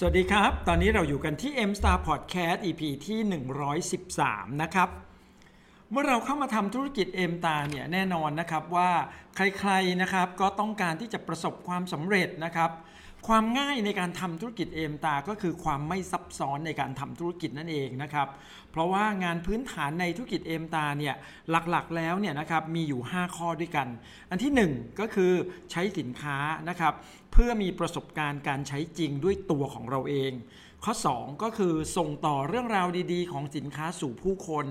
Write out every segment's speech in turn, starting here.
สวัสดีครับ ตอนนี้เราอยู่กันที่ M Star Podcast EP ที่ 113 นะครับ เมื่อเราเข้ามาทำธุรกิจ M Star เนี่ยแน่นอนนะครับว่าใครๆนะครับก็ต้องการที่จะประสบความสำเร็จนะครับ ความง่ายในการทำธุรกิจเอมตา ก็คือความไม่ซับซ้อนในการทำธุรกิจนั่นเองนะครับ เพราะว่างานพื้นฐานในธุรกิจเอมตาเนี่ยหลักๆแล้วเนี่ยนะครับมีอยู่ 5 ข้อด้วยกัน อันที่ 1 ก็คือใช้สินค้านะครับเพื่อมีประสบการณ์การใช้จริงด้วยตัวของเราเอง ข้อ 2 ก็คือส่งต่อเรื่องราวดีๆ ของสินค้าสู่ผู้คน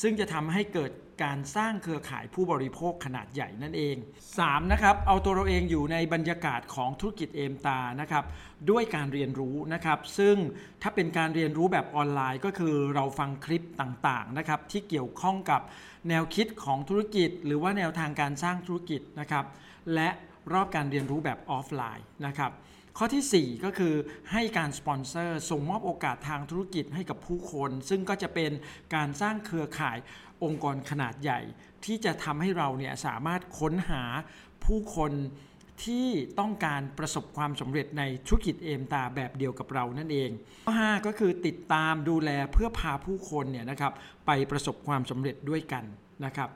ซึ่งจะทำให้เกิดการสร้างเครือข่ายผู้บริโภคขนาดใหญ่นั่นเอง 3. นะครับ เอาตัวเราเองอยู่ในบรรยากาศของธุรกิจเอมตานะครับ ด้วยการเรียนรู้นะครับ ซึ่งถ้าเป็นการเรียนรู้แบบออนไลน์ ก็คือเราฟังคลิปต่างๆนะครับที่เกี่ยวข้องกับแนวคิดของธุรกิจ หรือว่าแนวทางการสร้างธุรกิจนะครับ และรอบการเรียนรู้แบบออฟไลน์นะครับ ข้อที่ 4 ก็คือให้การสปอนเซอร์ส่งมอบโอกาสทางธุรกิจให้กับผู้คน ซึ่งก็จะเป็นการสร้างเครือข่ายองค์กรขนาดใหญ่ ที่จะทำให้เราเนี่ยสามารถค้นหาผู้คนที่ต้องการประสบความสำเร็จในธุรกิจเอมตาแบบเดียวกับเรานั่นเองข้อ5ก็คือติดตามดูแลเพื่อพาผู้คนเนี่ยนะครับไปประสบความสำเร็จด้วยกันนะครับ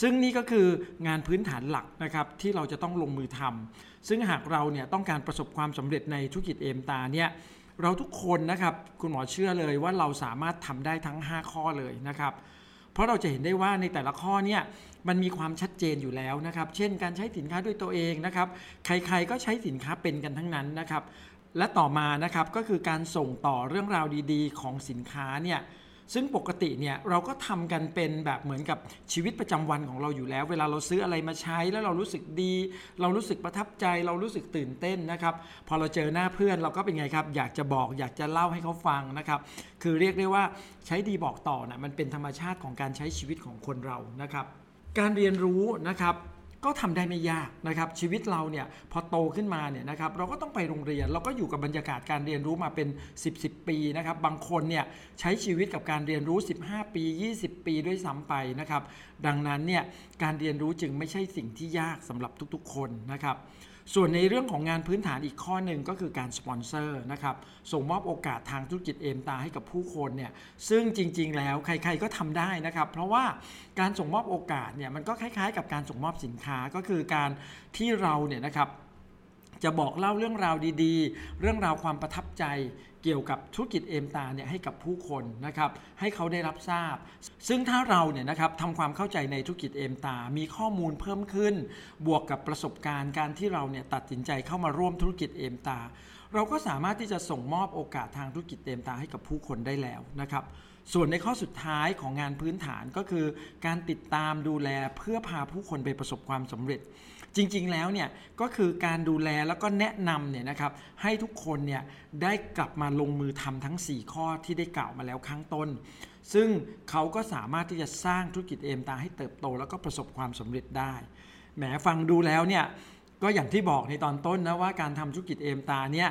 ซึ่งนี่ก็คืองานพื้นฐานหลักนะครับที่เราจะต้องลงมือทำซึ่งหากเราเนี่ยต้องการประสบความสำเร็จในธุรกิจเอมตาเนี่ยเราทุกคนนะครับคุณหมอเชื่อเลยว่าเราสามารถทำได้ทั้ง 5 ข้อเลยนะครับ เพราะเราจะเห็นได้ว่าในแต่ละข้อเนี่ยมันมีความชัดเจนอยู่แล้วนะครับ เช่น การใช้สินค้าด้วยตัวเองนะครับ ใครๆก็ใช้สินค้าเป็นกันทั้งนั้นนะครับ และต่อมานะครับก็คือการส่งต่อเรื่องราวดีๆ ของสินค้าเนี่ย ซึ่งปกติเนี่ยเราก็ทำกันเป็นแบบเหมือนกับชีวิตประจำวันของเราอยู่แล้ว เวลาเราซื้ออะไรมาใช้แล้วเรารู้สึกดี เรารู้สึกประทับใจ เรารู้สึกตื่นเต้นนะครับ พอเราเจอหน้าเพื่อนเราก็เป็นไงครับ อยากจะบอกอยากจะเล่าให้เขาฟังนะครับ คือเรียกได้ว่าใช้ดีบอกต่อนะมันเป็นธรรมชาติของการใช้ชีวิตของคนเรานะครับ การเรียนรู้นะครับ ก็ทำได้ไม่ยากนะครับชีวิตเราเนี่ยพอโตขึ้นมาเนี่ยนะครับเราก็ต้องไปโรงเรียน เราก็อยู่กับบรรยากาศการเรียนรู้มาเป็น 10บสปีนะครับบางคนเนี่ยใช้ชีวิตกับการเรียนรู้ 15 ปี 20 ปีด้วยซ้ำไปนะครับดังนั้นเนี่ยการเรียนรู้จึงไม่ใช่สิ่งที่ยากสำหรับทุกๆ คนนะครับส่วนในเรื่องของงานพื้นฐานอีกข้อหนึ่งก็คือการสปอนเซอร์นะครับส่งมอบโอกาสทางธุรกิจเอมตาให้กับผู้คนเนี่ยซึ่งจริง ๆ แล้วใคร ๆก็ทำได้นะครับ เพราะว่าการส่งมอบโอกาสเนี่ยมันก็คล้าย ๆ กับการส่งมอบสินค้าก็คือการที่เราเนี่ยนะครับ จะบอกเล่าเรื่องราวดีๆ เรื่องราวความประทับใจ เกี่ยวกับธุรกิจเอมตาเนี่ยให้กับผู้คนนะครับให้เขาได้รับทราบ ซึ่งถ้าเราเนี่ยนะครับทำความเข้าใจในธุรกิจเอมตา มีข้อมูลเพิ่มขึ้น บวกกับประสบการณ์การที่เราเนี่ยตัดสินใจเข้ามาร่วมธุรกิจเอมตา เราก็สามารถที่จะส่งมอบโอกาสทางธุรกิจเอมตาให้กับผู้คนได้แล้วนะครับส่วนในข้อสุดท้ายของงานพื้นฐานก็คือ การติดตามดูแลเพื่อพาผู้คนไปประสบความสำเร็จ จริงๆแล้วเนี่ยก็คือการดูแลแล้วก็แนะนำเนี่ยนะครับให้ทุกคนเนี่ยได้กลับมาลงมือทำทั้ง 4 ข้อที่ได้กล่าวมาแล้วข้างต้น ซึ่งเขาก็สามารถที่จะสร้างธุรกิจเอมตาให้เติบโต แล้วก็ประสบความสำเร็จได้แหมฟังดูแล้วเนี่ยก็อย่างที่บอกในตอนต้นนะว่าการทำธุรกิจเอมตาเนี่ย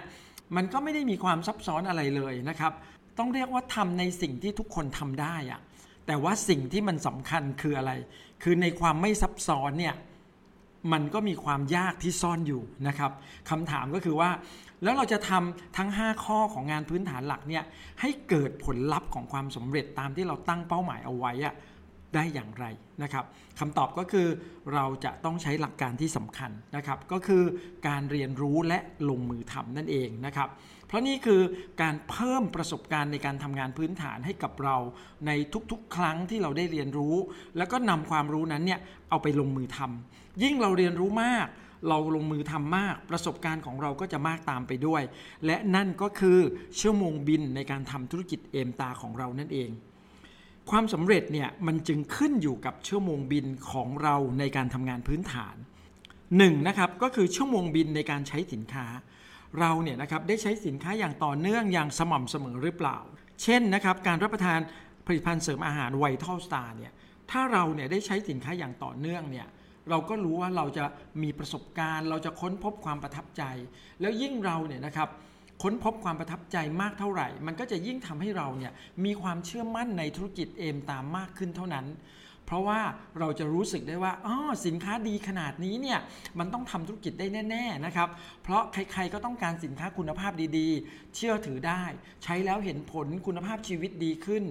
มันก็ไม่ได้มีความซับซ้อนอะไรเลยนะครับ ต้องเรียกว่าทำในสิ่งที่ทุกคนทำได้อะแต่ว่าสิ่งที่มันสำคัญคืออะไร คือในความไม่ซับซ้อนเนี่ย มันก็มีความยากที่ซ่อนอยู่นะครับคำถามก็คือว่า แล้วเราจะทำทั้ง 5 ข้อของงานพื้นฐานหลักเนี่ยให้เกิดผลลัพธ์ของความสำเร็จตามที่เราตั้งเป้าหมายเอาไว้อะได้อย่างไรนะครับคำตอบก็คือเราจะต้องใช้หลักการที่สำคัญนะครับ ก็คือการเรียนรู้และลงมือทำนั่นเองนะครับ เพราะนี่คือการเพิ่มประสบการณ์ในการทำงานพื้นฐานให้กับเราในทุกๆ ครั้งที่เราได้เรียนรู้ แล้วก็นำความรู้นั้นเนี่ยเอาไปลงมือทำยิ่งเราเรียนรู้มาก เราลงมือทำมาก ประสบการณ์ของเราก็จะมากตามไปด้วย และนั่นก็คือชั่วโมงบินในการทำธุรกิจเอมตาของเรานั่นเองความสำเร็จเนี่ยมันจึงขึ้นอยู่กับชั่วโมงบินของเราในการทำงานพื้นฐาน 1นนะครับก็คือชั่วโมงบินในการใช้สินค้า เราเนี่ยนะครับได้ใช้สินค้าอย่างต่อเนื่องอย่างสม่ำเสมอหรือเปล่า เช่นนะครับการรับประทานผลิตภัณฑ์เสริมอาหารไวท์ลสตาร์เนี่ยถ้าเราเนี่ยได้ใช้สินค้าอย่างต่อเนื่องเนี่ยเราก็รู้ว่าเราจะมีประสบการณ์ เราจะค้นพบความประทับใจ แล้วยิ่งเราเนี่ยนะครับค้นพบความประทับใจมากเท่าไหร่ มันก็จะยิ่งทำให้เราเนี่ยมีความเชื่อมั่นในธุรกิจเอมตามมากขึ้นเท่านั้น เพราะว่าเราจะรู้สึกได้ว่าอ๋อสินค้าดีขนาดนี้เนี่ยมันต้องทำธุรกิจได้แน่ๆนะครับ เพราะใครๆก็ต้องการสินค้าคุณภาพดีๆ เชื่อถือได้ ใช้แล้วเห็นผลคุณภาพชีวิตดีขึ้น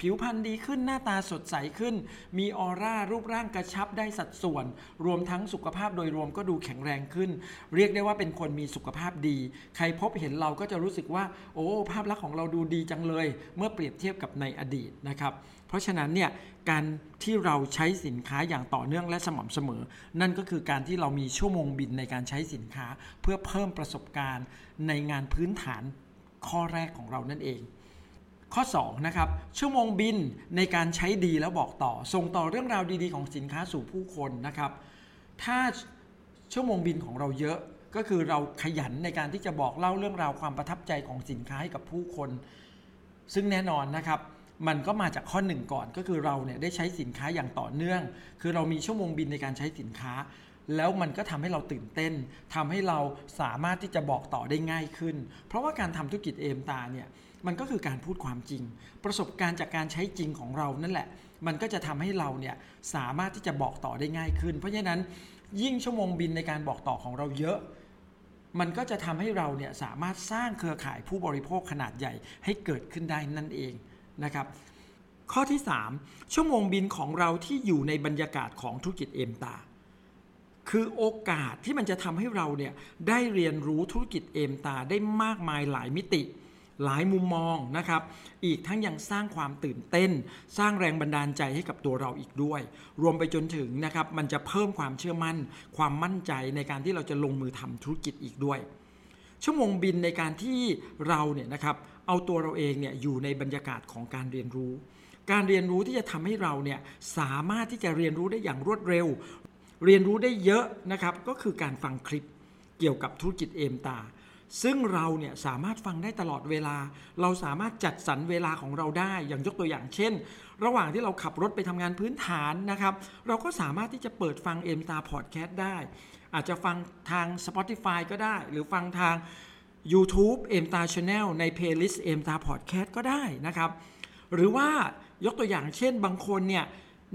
ผิวพรรณดีขึ้นหน้าตาสดใสขึ้น มีออร่ารูปร่างกระชับได้สัดส่วน รวมทั้งสุขภาพโดยรวมก็ดูแข็งแรงขึ้น เรียกได้ว่าเป็นคนมีสุขภาพดี ใครพบเห็นเราก็จะรู้สึกว่า โอ้ภาพลักษณ์ของเราดูดีจังเลย เมื่อเปรียบเทียบกับในอดีตนะครับ เพราะฉะนั้นเนี่ยการที่เราใช้สินค้าอย่างต่อเนื่องและสม่ำเสมอ นั่นก็คือการที่เรามีชั่วโมงบินในการใช้สินค้า เพื่อเพิ่มประสบการณ์ในงานพื้นฐานข้อแรกของเรานั่นเอง ข้อ2นะครับชั่วโมงบินในการใช้ดีแล้วบอกต่อ ส่งต่อเรื่องราวดีๆ ของสินค้าสู่ผู้คนนะครับ ถ้าชั่วโมงบินของเราเยอะก็คือเราขยันในการที่จะบอกเล่าเรื่องราวความประทับใจของสินค้าให้กับผู้คน ซึ่งแน่นอนนะครับ มันก็มาจากข้อหนึ่งก่อนก็คือเราเนี่ยได้ใช้สินค้าอย่างต่อเนื่อง คือเรามีชั่วโมงบินในการใช้สินค้า แล้วมันก็ทำให้เราตื่นเต้นทำให้เราสามารถที่จะบอกต่อได้ง่ายขึ้น เพราะว่าการทำธุรกิจเอมตาเนี่ยมันก็คือการพูดความจริง ประสบการณ์จากการใช้จริงของเรานั่นแหละ มันก็จะทำให้เราเนี่ยสามารถที่จะบอกต่อได้ง่ายขึ้น เพราะฉะนั้นยิ่งชั่วโมงบินในการบอกต่อของเราเยอะมันก็จะทำให้เราเนี่ยสามารถสร้างเครือข่ายผู้บริโภคขนาดใหญ่ให้เกิดขึ้นได้นั่นเอง นะครับข้อที่ 3 ชั่วโมงบินของเราที่อยู่ในบรรยากาศของธุรกิจเอมตา คือโอกาสที่มันจะทำให้เราเนี่ยได้เรียนรู้ธุรกิจเอมตาได้มากมายหลายมิติ หลายมุมมองนะครับ อีกทั้งยังสร้างความตื่นเต้น สร้างแรงบันดาลใจให้กับตัวเราอีกด้วย รวมไปจนถึงนะครับมันจะเพิ่มความเชื่อมั่น ความมั่นใจในการที่เราจะลงมือทำธุรกิจอีกด้วย ชั่วโมงบินในการที่เราเนี่ยนะครับเอาตัวเราเองเนี่ยอยู่ในบรรยากาศของการเรียนรู้ การเรียนรู้ที่จะทำให้เราเนี่ยสามารถที่จะเรียนรู้ได้อย่างรวดเร็ว เรียนรู้ได้เยอะนะครับก็คือการฟังคลิปเกี่ยวกับธุรกิจเอมตา ซึ่งเราเนี่ยสามารถฟังได้ตลอดเวลา เราสามารถจัดสรรเวลาของเราได้อย่างยกตัวอย่างเช่น ระหว่างที่เราขับรถไปทำงานพื้นฐานนะครับ เราก็สามารถที่จะเปิดฟังเอมตาพอดแคสต์ได้ อาจจะฟังทาง Spotify ก็ได้ หรือฟังทาง YouTube เอมตา Channel ใน Playlist เอมตาพอดแคสต์ก็ได้นะครับ หรือว่ายกตัวอย่างเช่นบางคนเนี่ย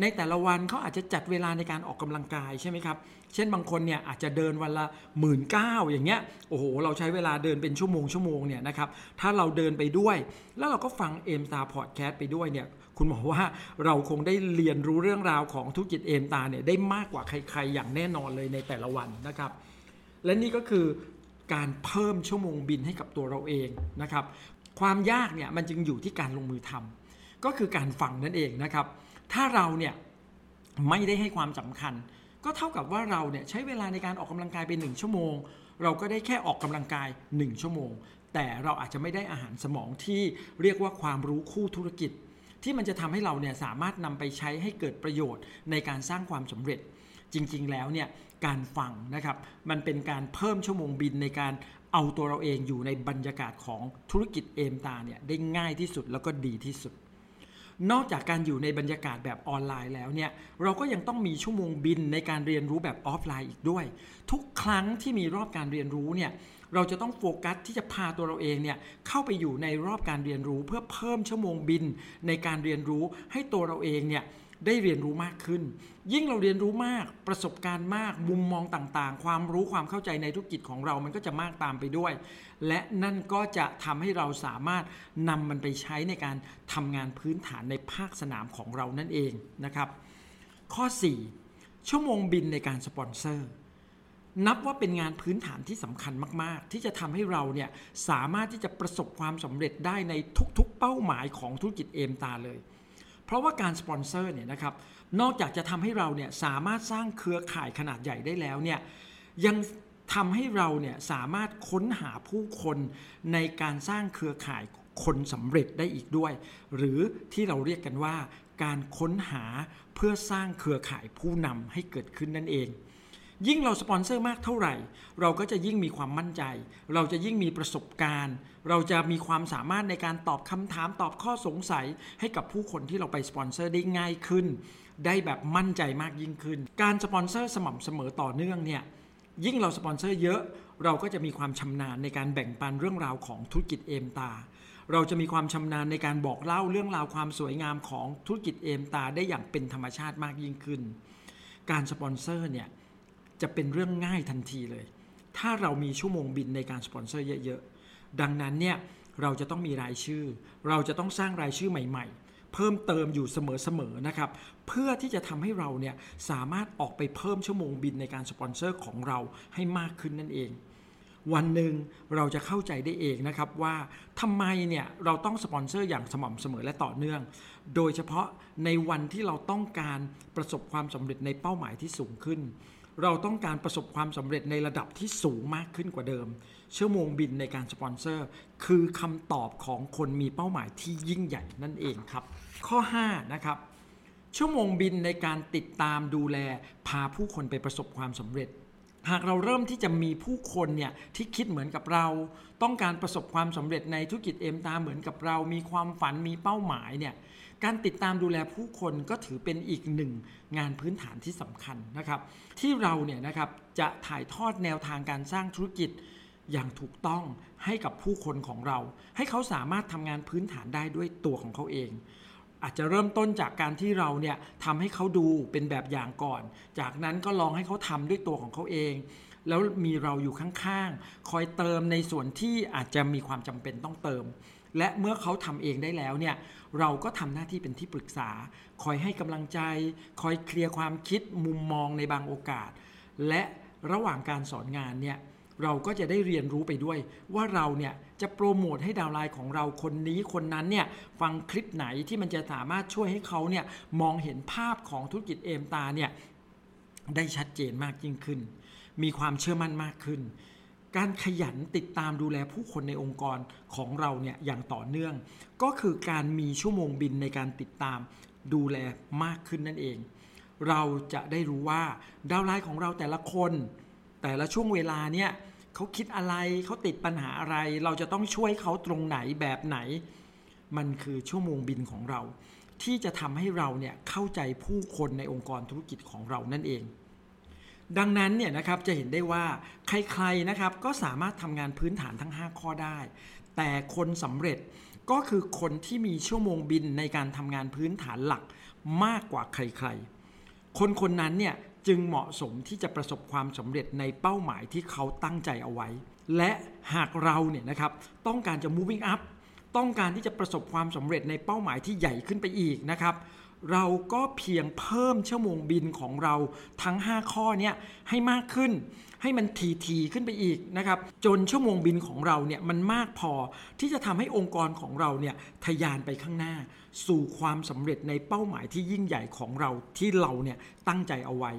ในแต่ละวันเขาอาจจะจัดเวลาในการออกกำลังกายใช่ไหมครับ เช่นบางคนเนี่ยอาจจะเดินวันละหมื่นเก้าอย่างเงี้ย โอ้โห เราใช้เวลาเดินเป็นชั่วโมงชั่วโมงเนี่ยนะครับ ถ้าเราเดินไปด้วย แล้วเราก็ฟังเอมตาพอดแคสต์ไปด้วยเนี่ย คุณหมอว่าเราคงได้เรียนรู้เรื่องราวของธุรกิจเอมตาเนี่ยได้มากกว่าใคร ๆ อย่างแน่นอนเลยในแต่ละวันนะครับ และนี่ก็คือการเพิ่มชั่วโมงบินให้กับตัวเราเองนะครับ ความยากเนี่ยมันจึงอยู่ที่การลงมือทำก็คือการฟังนั่นเองนะครับ ถ้าเราเนี่ยไม่ได้ให้ความสำคัญ ก็เท่ากับว่าเราเนี่ยใช้เวลาในการออกกำลังกายเป็น1ชั่วโมง เราก็ได้แค่ออกกำลังกาย 1 ชั่วโมง แต่เราอาจจะไม่ได้อาหารสมองที่เรียกว่าความรู้คู่ธุรกิจ ที่มันจะทำให้เราเนี่ยสามารถนำไปใช้ให้เกิดประโยชน์ในการสร้างความสำเร็จ จริงๆ แล้วเนี่ยการฟังนะครับมันเป็นการเพิ่มชั่วโมงบินในการเอาตัวเราเองอยู่ในบรรยากาศของธุรกิจเอมตาเนี่ยได้ง่ายที่สุดแล้วก็ดีที่สุด นอกจากการอยู่ในบรรยากาศแบบออนไลน์แล้วเนี่ยเราก็ยังต้องมีชั่วโมงบินในการเรียนรู้แบบออฟไลน์อีกด้วย ทุกครั้งที่มีรอบการเรียนรู้เนี่ยเราจะต้องโฟกัสที่จะพาตัวเราเองเนี่ยเข้าไปอยู่ในรอบการเรียนรู้ เพื่อเพิ่มชั่วโมงบินในการเรียนรู้ให้ตัวเราเองเนี่ย ได้เรียนรู้มากขึ้น ยิ่งเราเรียนรู้มากประสบการณ์มากมุมมองต่างๆ ความรู้ความเข้าใจในธุรกิจของเรามันก็จะมากตามไปด้วย และนั่นก็จะทำให้เราสามารถนำมันไปใช้ในการทำงานพื้นฐานในภาคสนามของเรานั่นเองนะครับ ข้อ 4 ชั่วโมงบินในการสปอนเซอร์นับว่าเป็นงานพื้นฐานที่สำคัญมาก ๆ ที่จะทำให้เราเนี่ยสามารถที่จะประสบความสำเร็จได้ในทุกๆ เป้าหมายของธุรกิจเอมตาเลย เพราะว่าการสปอนเซอร์เนี่ยนะครับนอกจากจะทำให้เราเนี่ยสามารถสร้างเครือข่ายขนาดใหญ่ได้แล้วเนี่ยยังทำให้เราเนี่ยสามารถค้นหาผู้คนในการสร้างเครือข่ายคนสำเร็จได้อีกด้วย หรือที่เราเรียกกันว่าการค้นหาเพื่อสร้างเครือข่ายผู้นำให้เกิดขึ้นนั่นเอง ยิ่งเราสปอนเซอร์มากเท่าไหร่ เราก็จะยิ่งมีความมั่นใจ เราจะยิ่งมีประสบการณ์ เราจะมีความสามารถในการตอบคำถามตอบข้อสงสัย ให้กับผู้คนที่เราไปสปอนเซอร์ได้ง่ายขึ้น ได้แบบมั่นใจมากยิ่งขึ้น การสปอนเซอร์สม่ำเสมอต่อเนื่องเนี่ยยิ่งเราสปอนเซอร์เยอะเราก็จะมีความชำนาญในการแบ่งปันเรื่องราวของธุรกิจเอมตา เราจะมีความชำนาญในการบอกเล่าเรื่องราวความสวยงามของธุรกิจเอมตาได้อย่างเป็นธรรมชาติมากยิ่งขึ้น การสปอนเซอร์เนี่ย จะเป็นเรื่องง่ายทันทีเลย ถ้าเรามีชั่วโมงบินในการสปอนเซอร์เยอะๆ ดังนั้นเนี่ยเราจะต้องมีรายชื่อ เราจะต้องสร้างรายชื่อใหม่ ๆ เพิ่มเติมอยู่เสมอๆนะครับ เพื่อที่จะทำให้เราเนี่ยสามารถออกไปเพิ่มชั่วโมงบินในการสปอนเซอร์ของเราให้มากขึ้นนั่นเองวันหนึ่งเราจะเข้าใจได้เองนะครับว่าทำไมเนี่ยเราต้องสปอนเซอร์อย่างสม่ำเสมอและต่อเนื่อง โดยเฉพาะในวันที่เราต้องการประสบความสำเร็จในเป้าหมายที่สูงขึ้น เราต้องการประสบความสำเร็จในระดับที่สูงมากขึ้นกว่าเดิม ชั่วโมงบินในการสปอนเซอร์ คือคำตอบของคนมีเป้าหมายที่ยิ่งใหญ่นั่นเองครับ ข้อ 5 นะครับ ชั่วโมงบินในการติดตามดูแล พาผู้คนไปประสบความสำเร็จหากเราเริ่มที่จะมีผู้คนเนี่ยที่คิดเหมือนกับเรา ต้องการประสบความสำเร็จในธุรกิจเอ็มตาเหมือนกับเรา มีความฝันมีเป้าหมายเนี่ย การติดตามดูแลผู้คนก็ถือเป็นอีกหนึ่งงานพื้นฐานที่สำคัญนะครับ ที่เราเนี่ยนะครับจะถ่ายทอดแนวทางการสร้างธุรกิจอย่างถูกต้องให้กับผู้คนของเรา ให้เขาสามารถทำงานพื้นฐานได้ด้วยตัวของเขาเอง อาจจะเริ่มต้นจากการที่เราเนี่ยทำให้เขาดูเป็นแบบอย่างก่อน จากนั้นก็ลองให้เขาทำด้วยตัวของเขาเอง แล้วมีเราอยู่ข้างๆ คอยเติมในส่วนที่อาจจะมีความจำเป็นต้องเติม และเมื่อเขาทำเองได้แล้วเนี่ยเราก็ทำหน้าที่เป็นที่ปรึกษา คอยให้กำลังใจ คอยเคลียร์ความคิดมุมมองในบางโอกาส และระหว่างการสอนงานเนี่ยเราก็จะได้เรียนรู้ไปด้วย ว่าเราเนี่ยจะโปรโมทให้ดาวไลน์ของเราคนนี้คนนั้นเนี่ยฟังคลิปไหนที่มันจะสามารถช่วยให้เขาเนี่ยมองเห็นภาพของธุรกิจเอมตาเนี่ยได้ชัดเจนมากยิ่งขึ้น มีความเชื่อมั่นมากขึ้น การขยันติดตามดูแลผู้คนในองค์กรของเราเนี่ยอย่างต่อเนื่อง ก็คือการมีชั่วโมงบินในการติดตามดูแลมากขึ้นนั่นเอง เราจะได้รู้ว่าดาวไลน์ของเราแต่ละคน แต่ละช่วงเวลาเนี่ยเขาคิดอะไรเขาติดปัญหาอะไร เราจะต้องช่วยเขาตรงไหนแบบไหน มันคือชั่วโมงบินของเรา ที่จะทำให้เราเนี่ยเข้าใจผู้คนในองค์กรธุรกิจของเรานั่นเอง ดังนั้นเนี่ยนะครับจะเห็นได้ว่าใครๆนะครับก็สามารถทำงานพื้นฐานทั้ง 5 ข้อได้ แต่คนสำเร็จก็คือคนที่มีชั่วโมงบินในการทำงานพื้นฐานหลักมากกว่าใครๆ คนคนนั้นเนี่ยจึงเหมาะสมที่จะประสบความสำเร็จในเป้าหมายที่เขาตั้งใจเอาไว้ และหากเราเนี่ยนะครับต้องการจะ moving up ต้องการที่จะประสบความสำเร็จในเป้าหมายที่ใหญ่ขึ้นไปอีกนะครับ เราก็เพียงเพิ่มชั่วโมงบินของเราทั้ง 5 ข้อเนี้ให้มากขึ้น ให้มันทีทีขึ้นไปอีกนะครับ จนชั่วโมงบินของเราเนี่ยมันมากพอที่จะทำให้องค์กรของเราเนี่ยทะยานไปข้างหน้า สู่ความสำเร็จในเป้าหมายที่ยิ่งใหญ่ของเราที่เราเนี่ยตั้งใจเอาไว้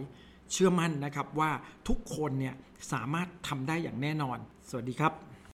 เชื่อมั่นนะครับว่าทุกคนเนี่ยสามารถทำได้อย่างแน่นอน สวัสดีครับ